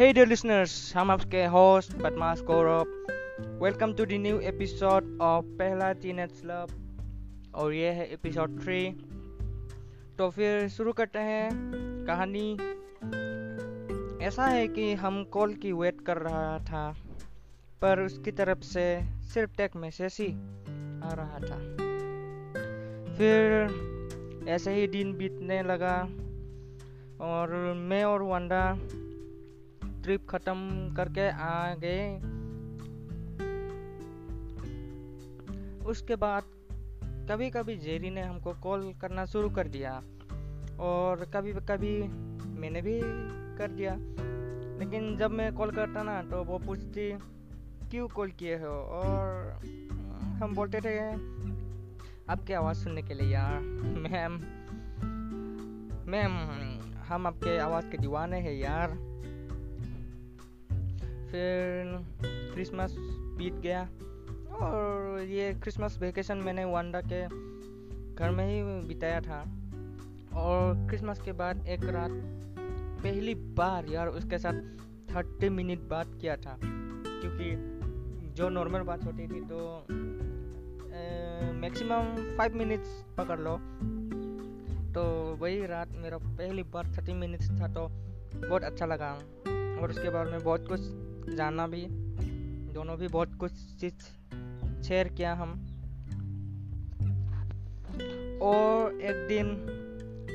Hey dear listeners, I'm आपके host बदमाश Gaurav welcome to the new episode of पहला teenage love और ये है एपिसोड थ्री तो फिर शुरू करते हैं कहानी। ऐसा है कि हम कॉल की वेट कर रहा था पर उसकी तरफ़ से सिर्फ़ टेक मैसेज ही आ रहा था। फिर ऐसे ही दिन बीतने लगा और मैं और वंडा ट्रिप ख़त्म करके आ गए। उसके बाद कभी कभी जेरी ने हमको कॉल करना शुरू कर दिया और कभी कभी मैंने भी कर दिया। लेकिन जब मैं कॉल करता ना तो वो पूछती, क्यों कॉल किए हो? और हम बोलते थे, आपकी आवाज़ सुनने के लिए यार, मैम मैम, हम आपके आवाज़ के दीवाने हैं यार। फिर क्रिसमस बीत गया और ये क्रिसमस वेकेशन मैंने वांडा के घर में ही बिताया था। और क्रिसमस के बाद एक रात पहली बार यार उसके साथ थर्टी मिनट बात किया था, क्योंकि जो नॉर्मल बात होती थी तो मैक्सिमम फाइव मिनट्स पकड़ लो। तो वही रात मेरा पहली बार थर्टी मिनट्स था तो बहुत अच्छा लगा और उसके बाद में बहुत कुछ जाना भी, दोनों भी बहुत कुछ चीज़ शेयर किया हम। और एक दिन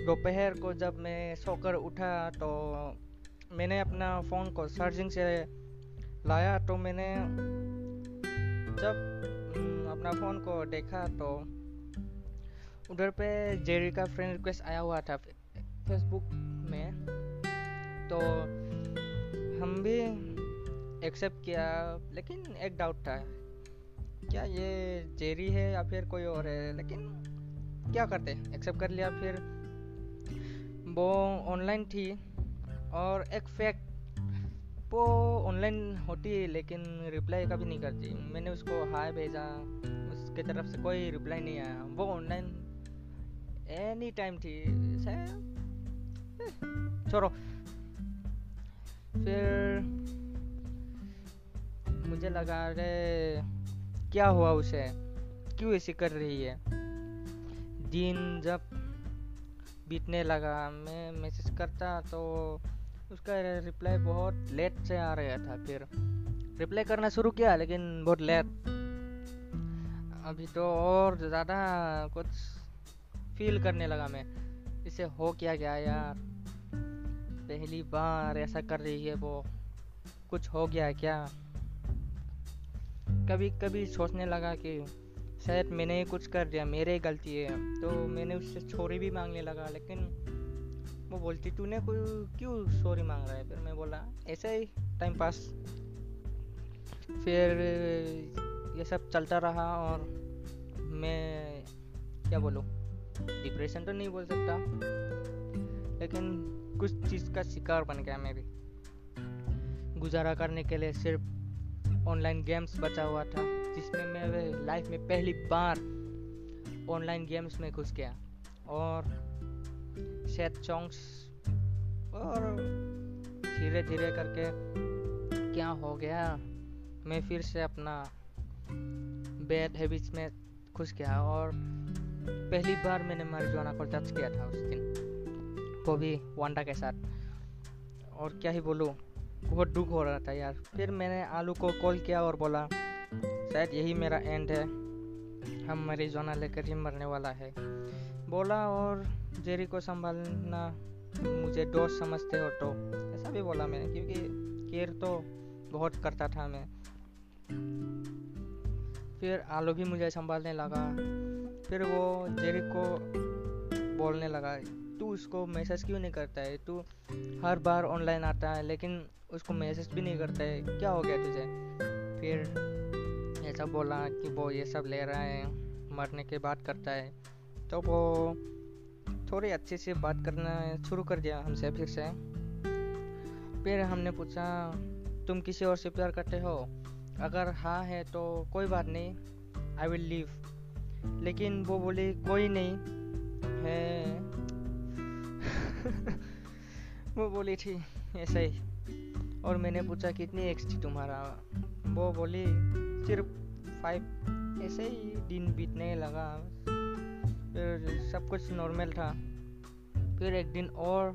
दोपहर को जब मैं सोकर उठा तो मैंने अपना फ़ोन को चार्जिंग से लाया तो मैंने जब अपना फ़ोन को देखा तो उधर पे जेरी का फ्रेंड रिक्वेस्ट आया हुआ था फेसबुक में। तो हम भी एक्सेप्ट किया, लेकिन एक डाउट था। क्या ये जेरी है या फिर कोई और है? लेकिन क्या करते? एक्सेप्ट कर लिया फिर। वो ऑनलाइन थी और एक फैक्ट वो ऑनलाइन होती है लेकिन रिप्लाई कभी नहीं करती। मैंने उसको हाय भेजा, उसके तरफ़ से कोई रिप्लाई नहीं आया। वो ऑनलाइन एनी टाइम थी। छोड़ो। फिर मुझे लगा, अरे, क्या हुआ उसे? क्यों ऐसी कर रही है? दिन जब बीतने लगा, मैं मैसेज करता तो उसका रिप्लाई बहुत लेट से आ रहा था। फिर रिप्लाई करना शुरू किया, लेकिन बहुत लेट अभी तो और ज़्यादा कुछ फील करने लगा मैं। इसे हो क्या गया यार? पहली बार ऐसा कर रही है वो। कुछ हो गया क्या? कभी कभी सोचने लगा कि शायद मैंने ही कुछ कर दिया, मेरे ही गलती है। तो मैंने उससे छोरी भी मांगने लगा, लेकिन वो बोलती, तूने कोई क्यों सॉरी मांग रहा है? फिर मैं बोला, ऐसे ही टाइम पास फिर ये सब चलता रहा और मैं, क्या बोलूँ डिप्रेशन तो नहीं बोल सकता, लेकिन कुछ चीज़ का शिकार बन गया मैं भी। गुजारा करने के लिए सिर्फ़ ऑनलाइन गेम्स बचा हुआ था, जिसमें मैं लाइफ में पहली बार ऑनलाइन गेम्स में घुस गया। और सैड सॉन्ग्स और धीरे धीरे करके क्या हो गया, मैं फिर से अपना बैड हैबिट्स में घुस गया। और पहली बार मैंने मारिजुआना को टच किया था उस दिन, वो भी वांडा के साथ। और क्या ही बोलूँ बहुत दुख हो रहा था यार। फिर मैंने आलू को कॉल किया और बोला, शायद यही मेरा एंड है। हम मरीजोना लेकर ही मरने वाला है। बोला और जेरी को संभालना मुझे दोस्त समझते हो तो ऐसा भी बोला मैंने, क्योंकि केयर तो बहुत करता था मैं। फिर आलू भी मुझे संभालने लगा। फिर वो जेरी को बोलने लगा तू उसको मैसेज क्यों नहीं करता है? तू हर बार ऑनलाइन आता है, लेकिन उसको मैसेज भी नहीं करता है। क्या हो गया तुझे? फिर ऐसा बोला कि वो ये सब ले रहा है, मरने के बाद करता है। तो वो थोड़ी अच्छे से बात करना शुरू कर दिया हमसे फिर से। फिर हमने पूछा, तुम किसी और से प्यार करते हो? अगर हाँ है तो कोई बात नहीं आई विल लीव लेकिन वो बोले, कोई नहीं, है। वो बोली थी ऐसा ही। और मैंने पूछा, कितनी एक्स थी तुम्हारा? वो बोली, सिर्फ़ फाइव ऐसे ही दिन बीतने लगा। फिर सब कुछ नॉर्मल था। फिर एक दिन और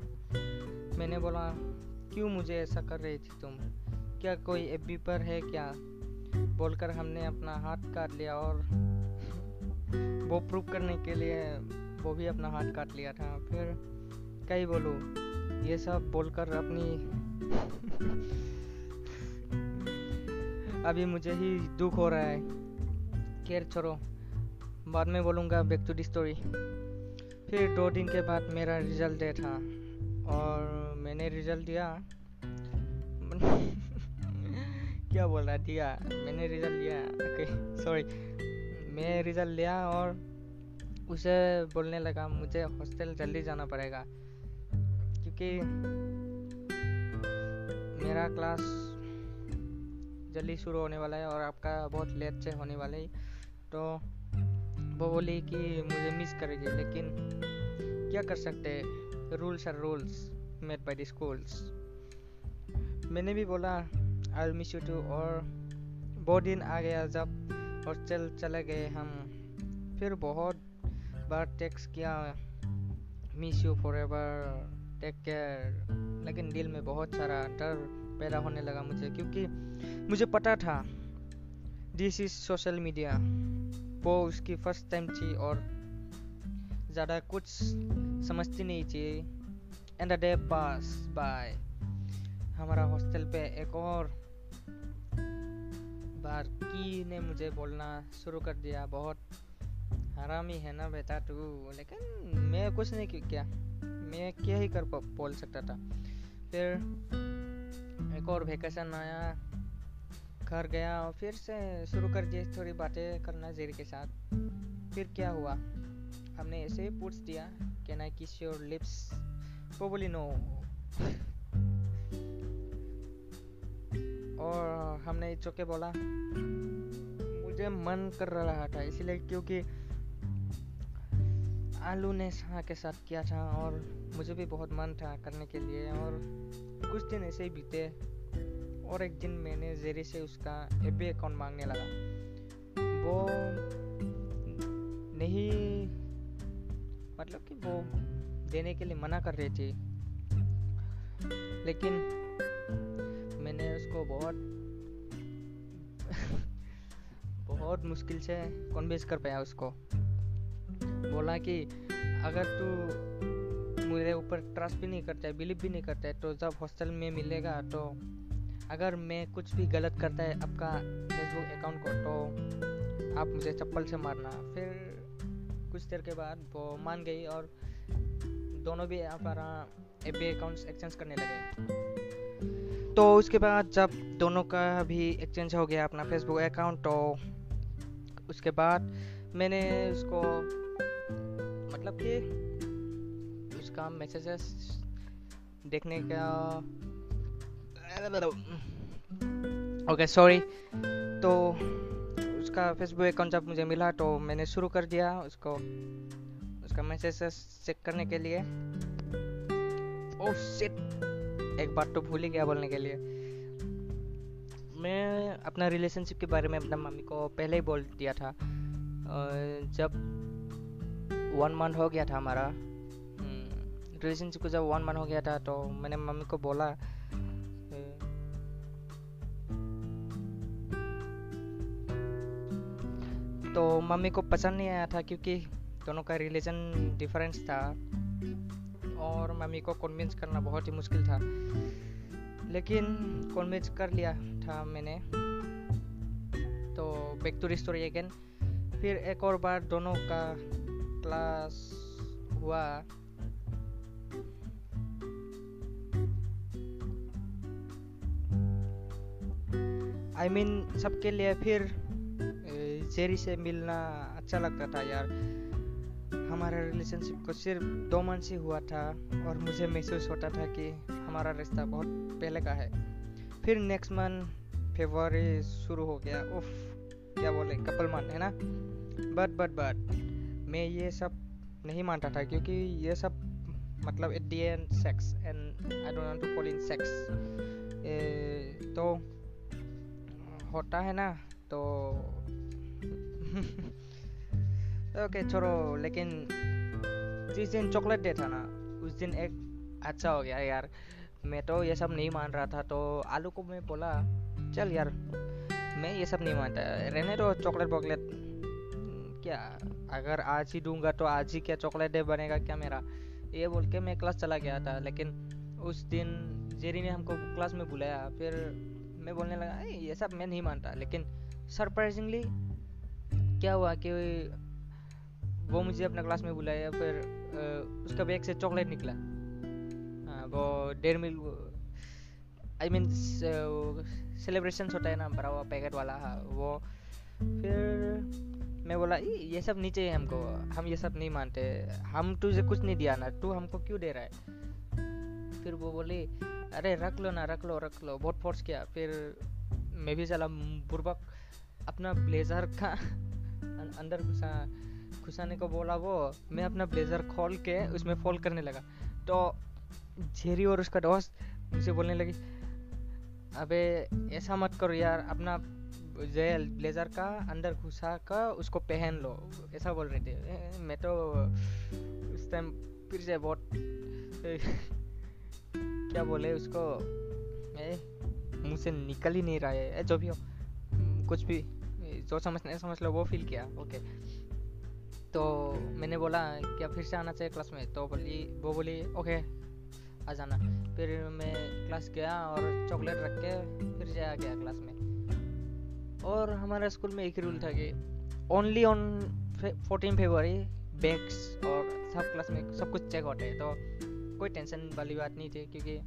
मैंने बोला, क्यों मुझे ऐसा कर रही थी तुम? क्या कोई एफ़ पर है क्या? बोलकर हमने अपना हाथ काट लिया और वो प्रूव करने के लिए वो भी अपना हाथ काट लिया था। फिर कई बोलूँ। ये सब बोलकर अपनी अभी मुझे ही दुख हो रहा है। खैर, छोड़ो। बाद में बोलूँगा बैक टू दी स्टोरी फिर दो दिन के बाद मेरा रिज़ल्ट डे था और मैंने रिज़ल्ट दिया। क्या बोल रहा दिया। मैंने रिज़ल्ट लिया ओके सॉरी मैं रिज़ल्ट लिया और उसे बोलने लगा, मुझे हॉस्टल जल्दी जाना पड़ेगा। क्योंकि मेरा क्लास जल्दी शुरू होने वाला है और आपका बहुत लेट से होने वाला है। तो वो बोली कि मुझे मिस करेगी, लेकिन क्या कर सकते rules are rules made by the schools मैंने भी बोला आई मिस यू टू और बहुत दिन आ गया जब हॉस्टल चले गए हम। फिर बहुत बार टेक्स्ट किया miss you forever take care लेकिन दिल में बहुत सारा डर पैदा होने लगा मुझे, क्योंकि मुझे पता था दिस इज़ सोशल मीडिया वो उसकी फ़र्स्ट टाइम थी और ज़्यादा कुछ समझती नहीं थी। And the day pass by हमारा हॉस्टल पे एक और बार की ने मुझे बोलना शुरू कर दिया। बहुत हरामी है ना बेटा तू, लेकिन मैं कुछ नहीं किया। मैं क्या ही कर बोल सकता था। फिर एक और वेकेशन आया, घर गया और फिर से शुरू कर दिए थोड़ी बातें करना जेरी के साथ। फिर क्या हुआ? हमने ऐसे ही पूछ दिया कैन आई किस योर लिप्स वो बोली नो और हमने चौके बोला, मुझे मन कर रहा था, इसीलिए क्योंकि आलू ने शाह के साथ किया था और मुझे भी बहुत मन था करने के लिए और कुछ दिन ऐसे ही बीते और एक दिन मैंने जेरी से उसका एफ़ अकाउंट मांगने लगा। वो नहीं मतलब कि वो देने के लिए मना कर रही थी। लेकिन मैंने उसको बहुत बहुत मुश्किल से कन्विंस कर पाया उसको। बोला कि अगर तू मेरे ऊपर ट्रस्ट भी नहीं करता है बिलीव भी नहीं करता है तो जब हॉस्टल में मिलेगा तो अगर मैं कुछ भी गलत करता है आपका फेसबुक अकाउंट को तो आप मुझे चप्पल से मारना। फिर कुछ देर के बाद वो मान गई और दोनों भी हमारा एफ़ बी अकाउंट्स एक्सचेंज करने लगे। तो उसके बाद जब दोनों का भी एक्सचेंज हो गया अपना फेसबुक अकाउंट तो उसके बाद मैंने उसको मतलब कि उसका मैसेजेस देखने का ओके सॉरी तो उसका फेसबुक अकाउंट जब मुझे मिला तो मैंने शुरू कर दिया उसको उसका मैसेजेस चेक करने के लिए। ओह oh, शिट एक बात तो भूल ही गया बोलने के लिए। मैं अपना रिलेशनशिप के बारे में अपना मम्मी को पहले ही बोल दिया था। जब वन मंथ हो गया था हमारा। रिलेशनशिप हम्म, को जब वन मंथ हो गया था तो मैंने मम्मी को बोला तो मम्मी को पसंद नहीं आया था क्योंकि दोनों का रिलेशन डिफरेंस था और मम्मी को कन्विंस करना बहुत ही मुश्किल था। लेकिन कन्विंस कर लिया था मैंने। तो बैक टू स्टोरी अगेन फिर एक और बार दोनों का क्लास हुआ आई I मीन mean, सबके लिए फिर जेरी से मिलना अच्छा लगता था यार हमारा रिलेशनशिप को सिर्फ़ दो मंथ से हुआ था और मुझे महसूस होता था कि हमारा रिश्ता बहुत पहले का है फिर नेक्स्ट मंथ फेबर शुरू हो गया उफ क्या बोले कपल मंथ है ना बट बट बट मैं ये सब नहीं मानता था क्योंकि ये सब मतलब at the end sex and I don't want to fall in sex तो होता है ना तो ओके छोड़ो लेकिन जिस दिन चॉकलेट डे था ना उस दिन एक अच्छा हो गया यार। मैं तो ये सब नहीं मान रहा था तो आलू को मैं बोला चल यार मैं ये सब नहीं मानता। रहने दो चॉकलेट वॉकलेट क्या? अगर आज ही दूँगा तो आज ही क्या चॉकलेट डे बनेगा क्या मेरा? ये बोल के मैं क्लास चला गया था लेकिन उस दिन जेरी ने हमको क्लास में बुलाया फिर मैं बोलने लगा ये सब मैं नहीं मानता। लेकिन सरप्राइजिंगली क्या हुआ कि वो मुझे अपना क्लास में बुलाया फिर उसका बैग से चॉकलेट निकला। हाँ, वो डेढ़ मिल आई मीन सेलिब्रेशन होता है ना बड़ा हुआ पैकेट वाला हाँ, वो फिर मैं बोला ये सब नीचे है हमको हम ये सब नहीं मानते हम तुझे कुछ नहीं दिया ना तू हमको क्यों दे रहा है? फिर वो बोली अरे रख लो ना रख लो रख लो बहुत फोर्स किया। फिर मैं भी चला बुरबक अपना ब्लेजर का अं-, अंदर घुसा घुसाने को बोला वो मैं अपना ब्लेजर खोल के उसमें फोल्ड करने लगा। तो झेरी और उसका दोस्त मुझे बोलने लगी अबे ऐसा मत करो यार अपना जेल ब्लेजर का, अंदर घुसा कर उसको पहन लो। ऐसा बोल रहे थे। मैं तो उस टाइम फिर से बहुत क्या बोले उसको? मुँह से निकल ही नहीं रहा है। जो भी हो, कुछ भी, जो समझने समझ लो, वो फील किया। ओके तो मैंने बोला, क्या फिर से आना चाहिए क्लास में? तो बोली, वो बोली ओके आ जाना। फिर मैं क्लास गया और चॉकलेट रख के फिर से आ गया क्लास में। और हमारे स्कूल में एक ही रूल था कि only on fourteen February bags और सब क्लास में सब कुछ चेक होते हैं तो कोई टेंशन वाली बात नहीं थी क्योंकि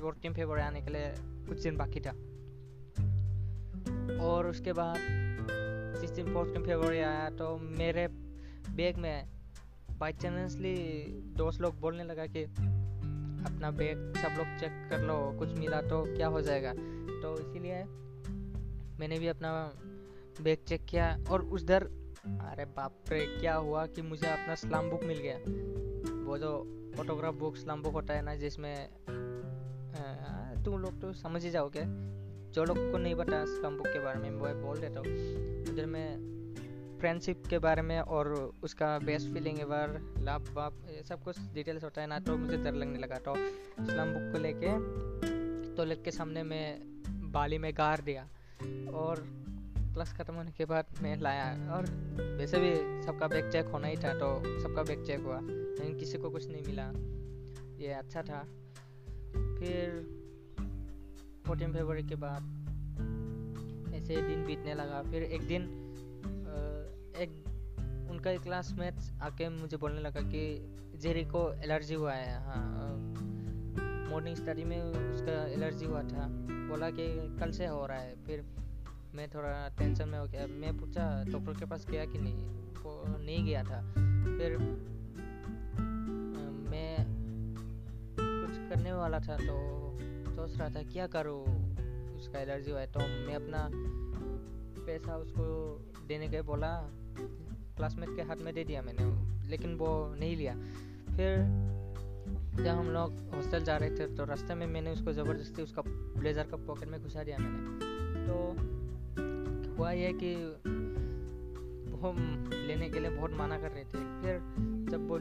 फोर्टीन फेबर आने के लिए कुछ दिन बाकी था। और उसके बाद जिस दिन फोर्टीन फेबर आया तो मेरे बैग में बाई चांसली दोस्त लोग बोलने लगा कि अपना बैग सब लोग चेक कर लो कुछ मिला तो क्या हो जाएगा? तो इसीलिए मैंने भी अपना बैग चेक किया और उस दर, अरे बाप रे क्या हुआ कि मुझे अपना स्लाम बुक मिल गया। वो जो फोटोग्राफ बुक स्लाम बुक होता है ना, जिसमें तुम लोग तो समझ ही जाओगे। जो लोग को नहीं पता स्लाम बुक के बारे में, वो बोल देता हूँ। उधर में फ्रेंडशिप के बारे में और उसका बेस्ट फीलिंग एवर लाभ वाप सब कुछ डिटेल्स होता है ना तो मुझे डर लगने लगा। तो स्लम बुक को लेके टॉयलेट के सामने मैं बाली में गार दिया। और क्लास ख़त्म होने के बाद मैं लाया और वैसे भी सबका बैग चेक होना ही था तो सबका बैग चेक हुआ, लेकिन किसी को कुछ नहीं मिला। ये अच्छा था। फिर फोर्टीन फरवरी के बाद ऐसे दिन बीतने लगा। फिर एक दिन एक उनका एक क्लासमेट आके मुझे बोलने लगा कि, जेरी को एलर्जी हुआ है। हाँ मॉर्निंग स्टडी में उसका एलर्जी हुआ था। बोला कि कल से हो रहा है, फिर मैं थोड़ा टेंशन में हो गया। मैं पूछा डॉक्टर के पास गया कि नहीं? वो नहीं गया था। फिर मैं कुछ करने वाला था तो सोच रहा था, क्या करूँ? उसका एलर्जी हुआ है तो मैं अपना पैसा उसको देने के बोला। क्लासमेट के हाथ में दे दिया मैंने, लेकिन वो नहीं लिया। फिर जब हम लोग हॉस्टल जा रहे थे तो रास्ते में मैंने उसको ज़बरदस्ती उसका ब्लेज़र का पॉकेट में घुसा दिया मैंने। तो हुआ ये कि वो लेने के लिए बहुत माना कर रहे थे। फिर जब वो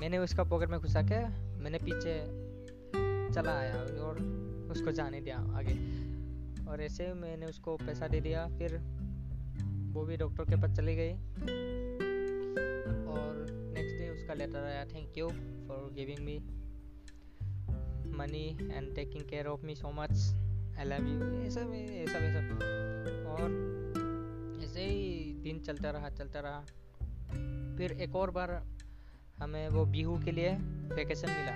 मैंने उसका पॉकेट में घुसा के मैंने पीछे चला आया और उसको जाने दिया आगे। और ऐसे मैंने उसको पैसा दे दिया। फिर वो भी डॉक्टर के पास चली गई। उसका लेटर आया thank you for giving me money and taking care of me so much I love you ये सब ये सब ये सब। और ऐसे ही दिन चलता रहा चलता रहा। फिर एक और बार हमें वो बिहू के लिए वेकेशन मिला।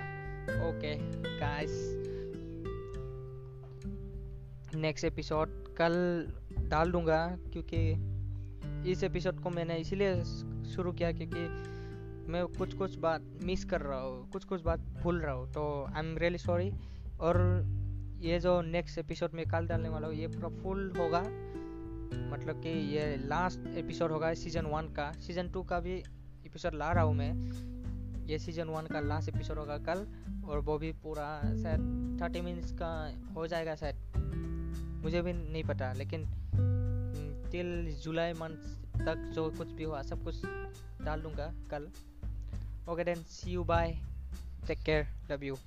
ओके गाइस नेक्स्ट एपिसोड कल डाल दूँगा, क्योंकि इस एपिसोड को मैंने इसीलिए शुरू किया क्योंकि मैं कुछ कुछ बात मिस कर रहा हूँ कुछ कुछ बात भूल रहा हूँ तो आई एम रियली सॉरी और ये जो नेक्स्ट एपिसोड में कल डालने वाला हूँ, ये पूरा फुल होगा। मतलब कि ये लास्ट एपिसोड होगा सीज़न वन का। सीज़न टू का भी एपिसोड ला रहा हूँ मैं। ये सीज़न वन का लास्ट एपिसोड होगा कल, और वो भी पूरा शायद थर्टी मिनट्स का हो जाएगा शायद। मुझे भी नहीं पता, लेकिन टिल जुलाई मंथ तक जो कुछ भी हुआ, सब कुछ डाल दूँगा कल। okay then see you bye. Take care love you.